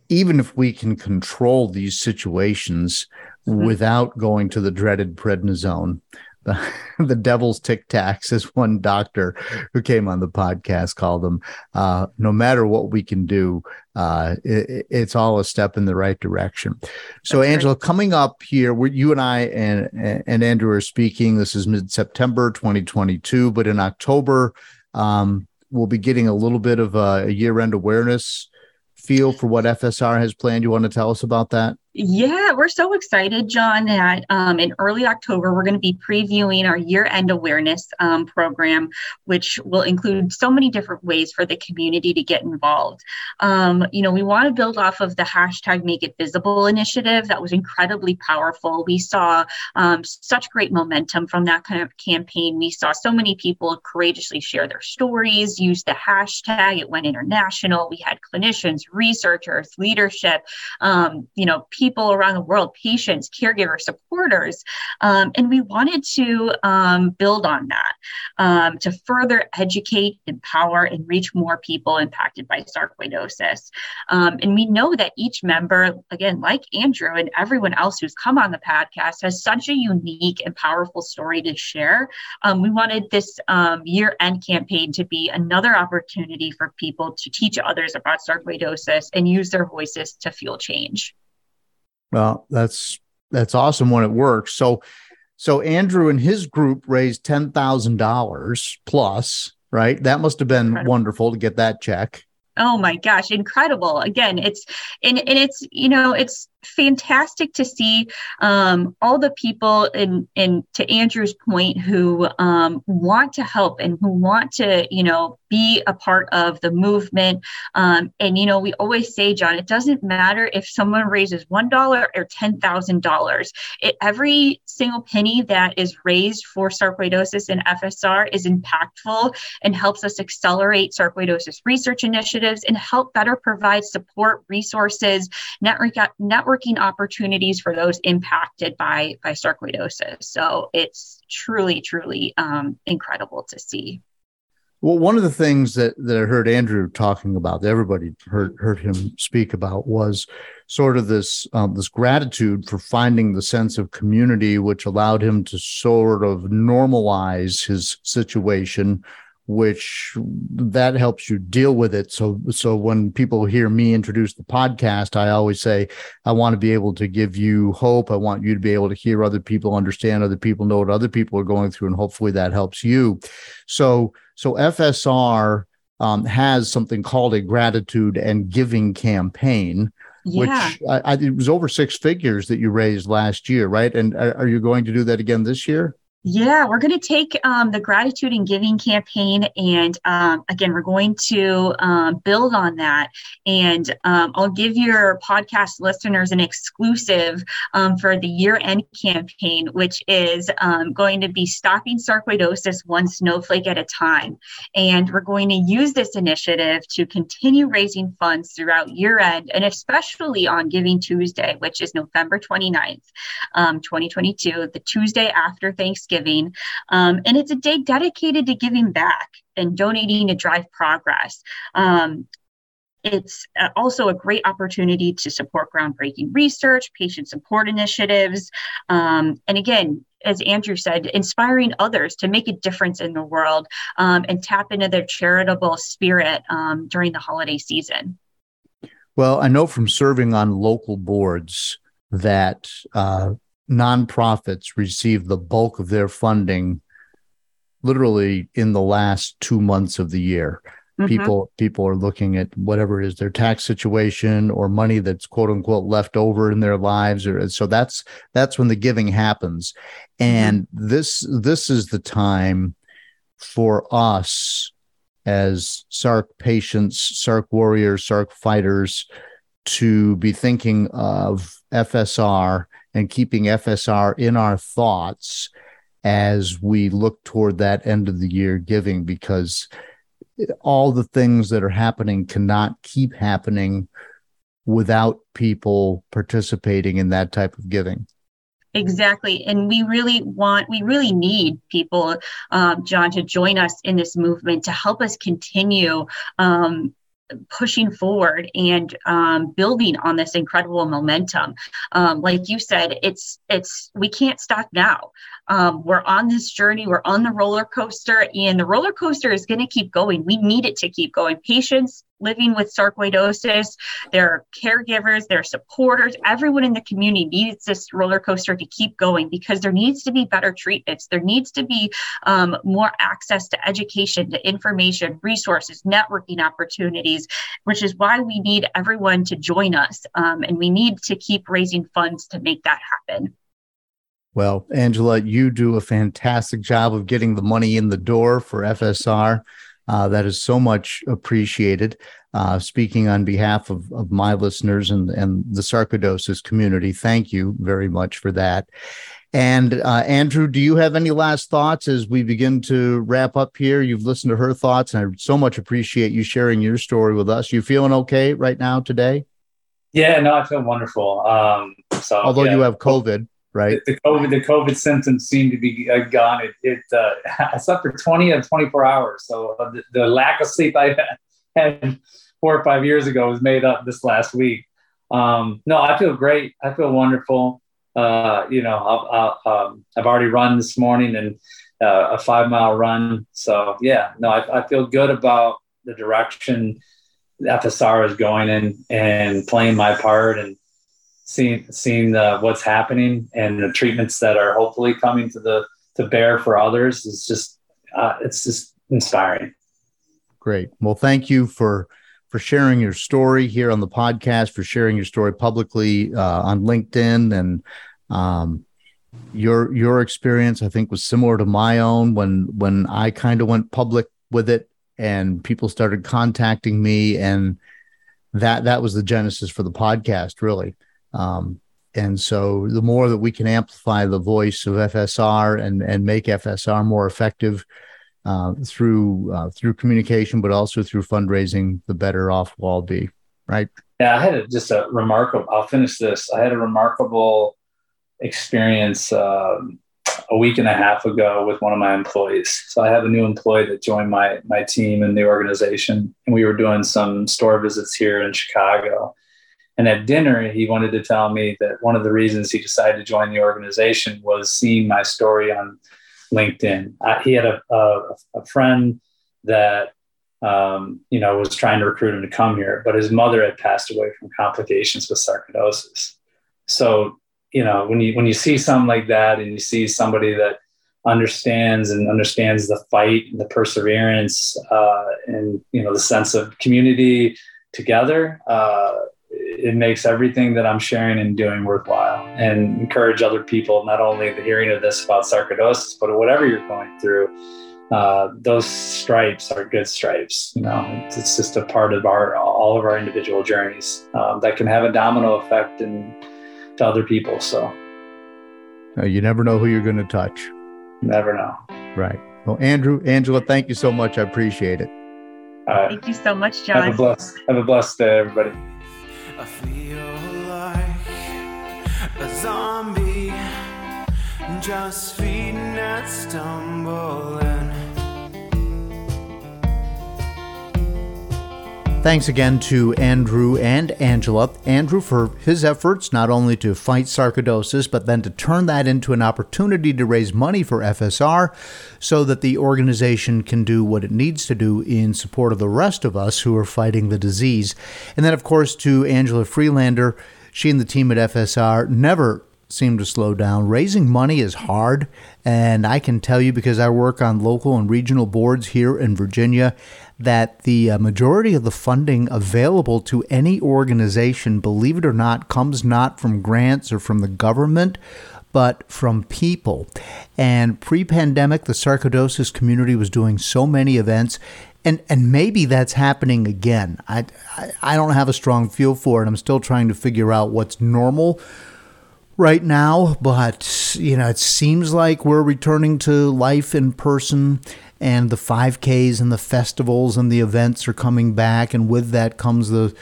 even if we can control these situations mm-hmm. without going to the dreaded prednisone the, the devil's tic tacs, as one doctor who came on the podcast called them. Uh, no matter what we can do, uh, it, it's all a step in the right direction. So, That's Angela, coming up here, where you and I and and Andrew are speaking. This is mid September 2022, but in October, um, we'll be getting a little bit of a, a year end awareness feel for what FSR has planned. You want to tell us about that? Yeah, we're so excited, John, that um, in early October, we're going to be previewing our year end awareness um, program, which will include so many different ways for the community to get involved. Um, you know, we want to build off of the hashtag Make It Visible initiative that was incredibly powerful. We saw um, such great momentum from that kind of campaign. We saw so many people courageously share their stories, use the hashtag, it went international. We had clinicians, researchers, leadership, um, you know, people people around the world, patients, caregivers, supporters. Um, and we wanted to um, build on that um, to further educate, empower, and reach more people impacted by sarcoidosis. Um, and we know that each member, again, like Andrew and everyone else who's come on the podcast, has such a unique and powerful story to share. Um, we wanted this year end campaign to be another opportunity for people to teach others about sarcoidosis and use their voices to fuel change. Well, that's that's awesome when it works. So so Andrew and his group raised ten thousand dollars plus, right? That must have been Incredible. wonderful to get that check. Oh my gosh, incredible. Again, it's and, and it's you know, it's fantastic to see um, all the people and and to Andrew's point who um, want to help and who want to you know be a part of the movement. Um, and you know we always say John it doesn't matter if someone raises one dollar or ten thousand dollars. Every single penny that is raised for sarcoidosis and FSR is impactful and helps us accelerate sarcoidosis research initiatives and help better provide support resources network network networking opportunities for those impacted by by sarcoidosis. So it's truly, truly um, incredible to see. Well, one of the things that, that I heard Andrew talking about, that everybody heard heard him speak about, was sort of this um, this gratitude for finding the sense of community, which allowed him to sort of normalize his situation which that helps you deal with it. So so when people hear me introduce the podcast i always say i want to be able to give you hope. I want you to be able to hear other people understand other people know what other people are going through and hopefully that helps you. So so fsr um, has something called a gratitude and giving campaign yeah. which I, I, it was over six figures that you raised last year right? And are, are you going to do that again this year yeah, we're going to take um, the gratitude and giving campaign, and um, again, we're going to um, build on that. And um, I'll give your podcast listeners an exclusive um, for the year-end campaign, which is um, going to be stopping sarcoidosis one snowflake at a time. And we're going to use this initiative to continue raising funds throughout year-end, and especially on Giving Tuesday, which is November 29th, 2022, the Tuesday after Thanksgiving Thanksgiving. Um, and it's a day dedicated to giving back and donating to drive progress. Um, it's uh, also a great opportunity to support groundbreaking research, patient support initiatives, um, and again, as Andrew said, inspiring others to make a difference in the world um, and tap into their charitable spirit um, during the holiday season. Well, I know from serving on local boards that uh, nonprofits receive the bulk of their funding literally in the last two months of the year. Mm-hmm. People people are looking at whatever is their tax situation or money that's quote unquote left over in their lives, or so that's that's when the giving happens. Mm-hmm. And mm-hmm. this this is the time for us as SARC patients, SARC warriors, SARC fighters to be thinking of FSR and keeping FSR in our thoughts as we look toward that end of the year giving because all the things that are happening cannot keep happening without people participating in that type of giving. Exactly. And we really want, we really need people, um, John, to join us in this movement to help us continue um, pushing forward and um, building on this incredible momentum. Um, like you said, it's it's we can't stop now. Um, we're on this journey, we're on the roller coaster, and the roller coaster is going to keep going. We need it to keep going. Patients living with sarcoidosis, their caregivers, their supporters, everyone in the community needs this roller coaster to keep going because there needs to be better treatments. There needs to be um, more access to education, to information, resources, networking opportunities, which is why we need everyone to join us. Um, and we need to keep raising funds to make that happen. Well, Angela, you do a fantastic job of getting the money in the door for FSR. Uh, that is so much appreciated. Uh, speaking on behalf of, of my listeners and, and the sarcoidosis community, thank you very much for that. And uh, Andrew, do you have any last thoughts as we begin to wrap up here? You've listened to her thoughts, and I so much appreciate you sharing your story with us. You feeling okay right now today? Yeah, no, I feel wonderful. Um, so although yeah. you have COVID, right? The, the, COVID, the COVID symptoms seem to be uh, gone. It, it uh, I slept for 20 of 24 hours. So uh, the, the, lack of sleep I had four or five years ago was made up this last week. Um, no, I feel great. I feel wonderful. Uh, you know, I've, um, I've already run this morning and uh, a five mile run. So yeah, no, I, I feel good about the direction FSR is going in and playing my part and seeing seeing the, what's happening and the treatments that are hopefully coming to the to bear for others is just uh, it's just inspiring. Great. Well, thank you for for sharing your story here on the podcast, for sharing your story publicly uh, on LinkedIn, and um, your your experience. I think was similar to my own when when I kind of went public with it, and people started contacting me, and that that was the genesis for the podcast, really. Um, and so the more that we can amplify the voice of FSR and and make FSR more effective uh, through uh, through communication, but also through fundraising, the better off we'll all be. Right? Yeah, I had a, just a remarkable. I'll finish this. I had a remarkable experience um, a week and a half ago with one of my employees. So I have a new employee that joined my my team in the organization, and we were doing some store visits here in Chicago and at dinner, he wanted to tell me that one of the reasons he decided to join the organization was seeing my story on LinkedIn. Uh, he had a, a, a friend that um, you know was trying to recruit him to come here, but his mother had passed away from complications with sarcoidosis. So you know when you when you see something like that, and you see somebody that understands and understands the fight and the perseverance uh, and you know the sense of community together. Uh, it makes everything that I'm sharing and doing worthwhile and encourage other people, not only the hearing of this about sarcoidosis, but whatever you're going through. Uh, those stripes are good stripes. You know, it's, it's, just a part of our all of our individual journeys um, that can have a domino effect in, to other people. So, uh, you never know who you're going to touch. Never know. Right. Well, Andrew, Angela, thank you so much. I appreciate it. Uh, thank you so much, John. Have a blessed, have a blessed day, everybody. I feel like a zombie, just feeding and stumbling. Thanks again to Andrew and Angela. Andrew for his efforts not only to fight sarcoidosis, but then to turn that into an opportunity to raise money for FSR so that the organization can do what it needs to do in support of the rest of us who are fighting the disease. And then, of course, to Angela Freelander. She and the team at FSR never seem to slow down. Raising money is hard, and I can tell you because I work on local and regional boards here in Virginia that the uh, majority of the funding available to any organization, believe it or not, comes not from grants or from the government, but from people. And pre pandemic, the sarcoidosis community was doing so many events. And, and maybe that's happening again. I, I, I don't have a strong feel for it. I'm still trying to figure out what's normal right now, but you know, it seems like we're returning to life in person and the 5Ks and the festivals and the events are coming back, and with that comes the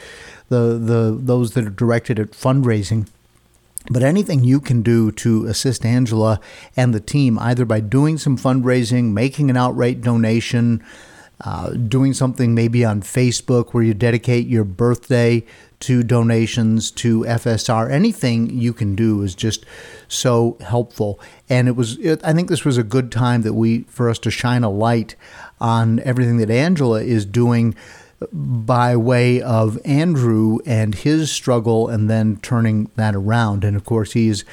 the the those that are directed at fundraising. But anything you can do to assist Angela and the team, either by doing some fundraising, making an outright donation, uh, doing something maybe on Facebook where you dedicate your birthday to donations to FSR. Anything you can do is just so helpful. And it was, it, I think this was a good time that we, for us to shine a light on everything that Angela is doing by way of Andrew and his struggle and then turning that around. And of course, he's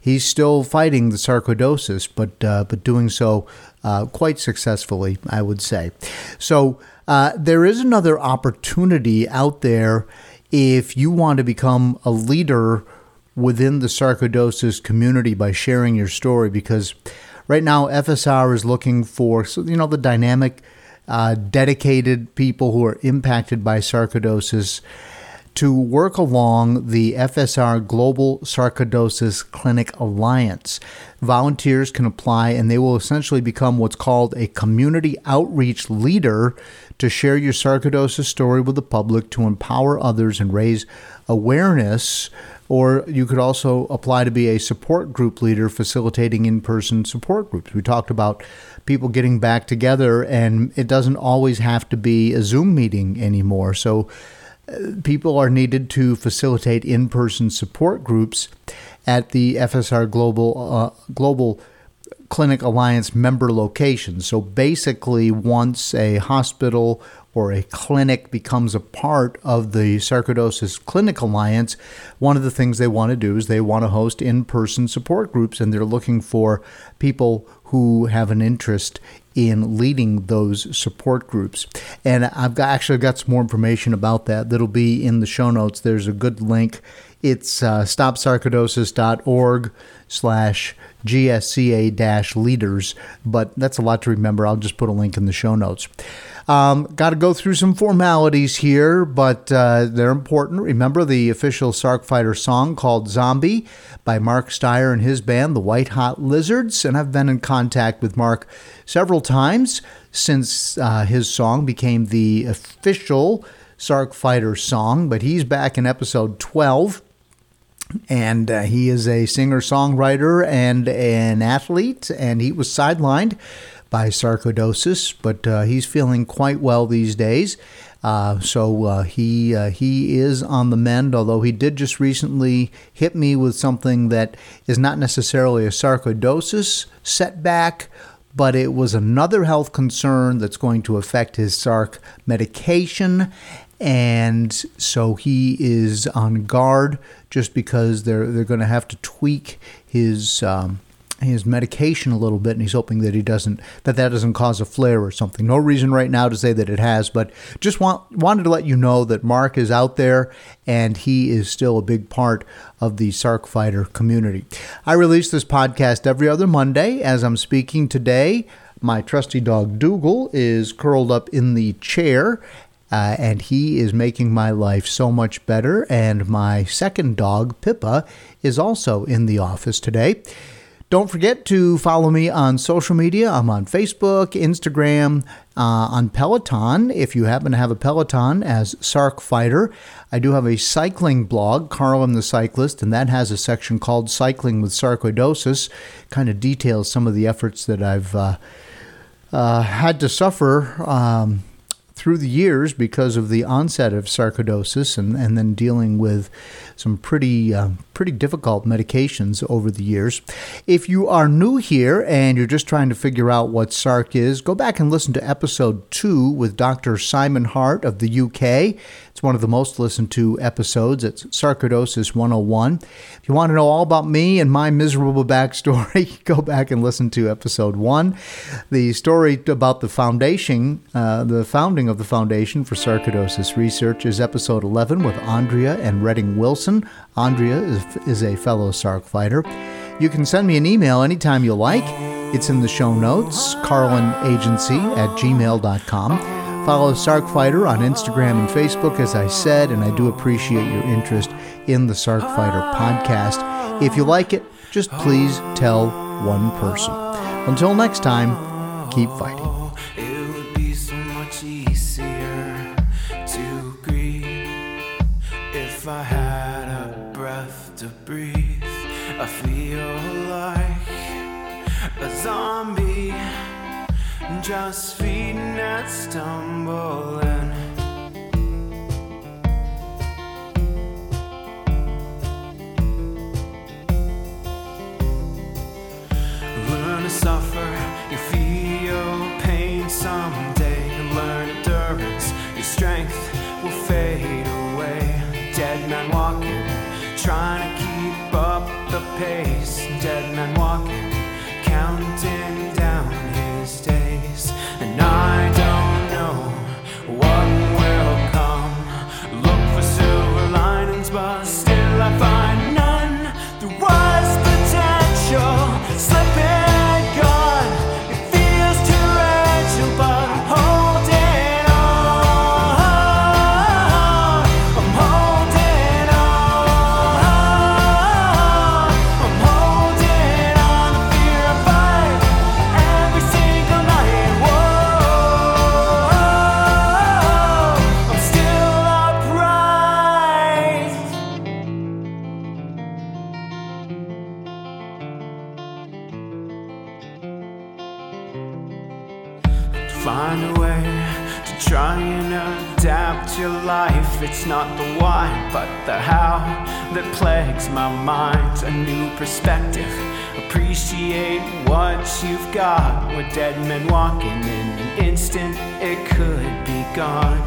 he's still fighting the sarcoidosis, but uh, but doing so uh, quite successfully, I would say. So uh, there is another opportunity out there if you want to become a leader within the sarcoidosis community by sharing your story, because right now FSR is looking for you know the dynamic. Uh, dedicated people who are impacted by sarcoidosis to work along the FSR Global Sarcoidosis Clinic Alliance. Volunteers can apply and they will essentially become what's called a community outreach leader to share your sarcoidosis story with the public to empower others and raise awareness. Or you could also apply to be a support group leader facilitating in person support groups. We talked about people getting back together, and it doesn't always have to be a Zoom meeting anymore. So, people are needed to facilitate in-person support groups at the FSR Global uh, Global Clinic Alliance member locations. So basically, once a hospital or a clinic becomes a part of the Sarcoidosis Clinic Alliance, one of the things they want to do is they want to host in person support groups, and they're looking for people who have an interest in leading those support groups. And I've got, actually got some more information about that that'll be in the show notes. There's a good link. It's uh, stopsarcoidosis.org slash GSCA leaders, but that's a lot to remember. I'll just put a link in the show notes. Um, Got to go through some formalities here, but uh, they're important. Remember the official Sarc Fighter song called Zombie by Mark Steyer and his band, the White Hot Lizards. And I've been in contact with Mark several times since uh, his song became the official Sarc Fighter song, but he's back in episode 12 and uh, he is a singer songwriter and an athlete and he was sidelined by sarcoidosis, but uh, he's feeling quite well these days. Uh, so uh, he uh, he is on the mend, although he did just recently hit me with something that is not necessarily a sarcoidosis setback, but it was another health concern that's going to affect his sarc medication, and so he is on guard just because they're they're going to have to tweak his. Um, his medication a little bit, and he's hoping that he doesn't that that doesn't cause a flare or something. No reason right now to say that it has, but just want wanted to let you know that Mark is out there and he is still a big part of the Sarc Fighter community. I release this podcast every other Monday. As I'm speaking today, my trusty dog Dougal is curled up in the chair. Uh, and he is making my life so much better. And my second dog, Pippa, is also in the office today. Don't forget to follow me on social media. I'm on Facebook, Instagram, uh, on Peloton. If you happen to have a Peloton as Sarc Fighter, I do have a cycling blog, Carlin the Cyclist, and that has a section called Cycling with Sarcoidosis. Kind of details some of the efforts that I've uh, uh, had to suffer. Um, through the years because of the onset of sarcoidosis and, and then dealing with some pretty uh, pretty difficult medications over the years. If you are new here and you're just trying to figure out what sarc is, go back and listen to episode two with Dr. Simon Hart of the UK. It's one of the most listened to episodes. It's Sarcoidosis 101. If you want to know all about me and my miserable backstory, go back and listen to episode one. The story about the foundation, uh, the founding of the Foundation for Sarcoidosis Research is episode 11 with Andrea and Redding Wilson. Andrea is, is a fellow Sarc fighter. You can send me an email anytime you like. It's in the show notes, carlinagency at gmail.com. Follow Sarc Fighter on Instagram and Facebook, as I said, and I do appreciate your interest in the Sarc Fighter podcast. If you like it, just please tell one person. Until next time, keep fighting. I to breathe. I feel like a zombie, just feeding and stumbling. it's not the why, but the how that plagues my mind. A new perspective, appreciate what you've got. We're dead men walking in an instant, it could be gone.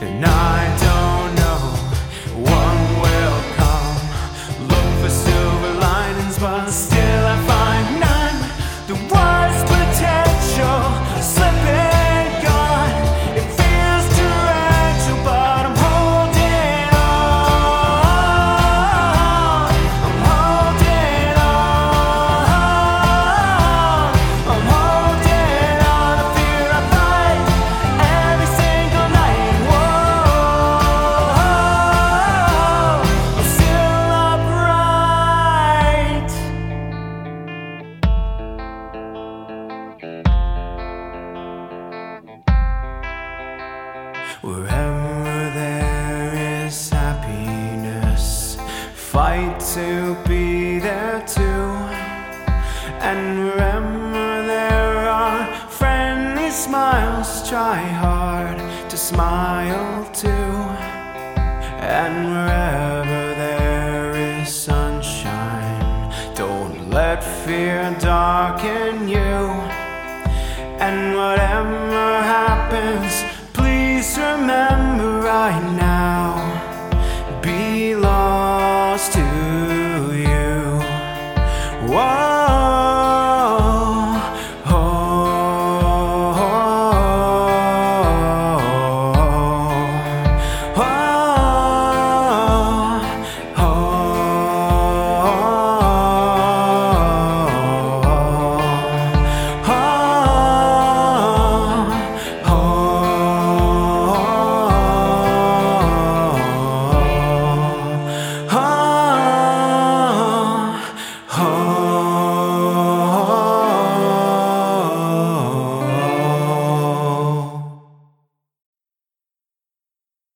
And I don't know, one will come. Look for silver linings, but still.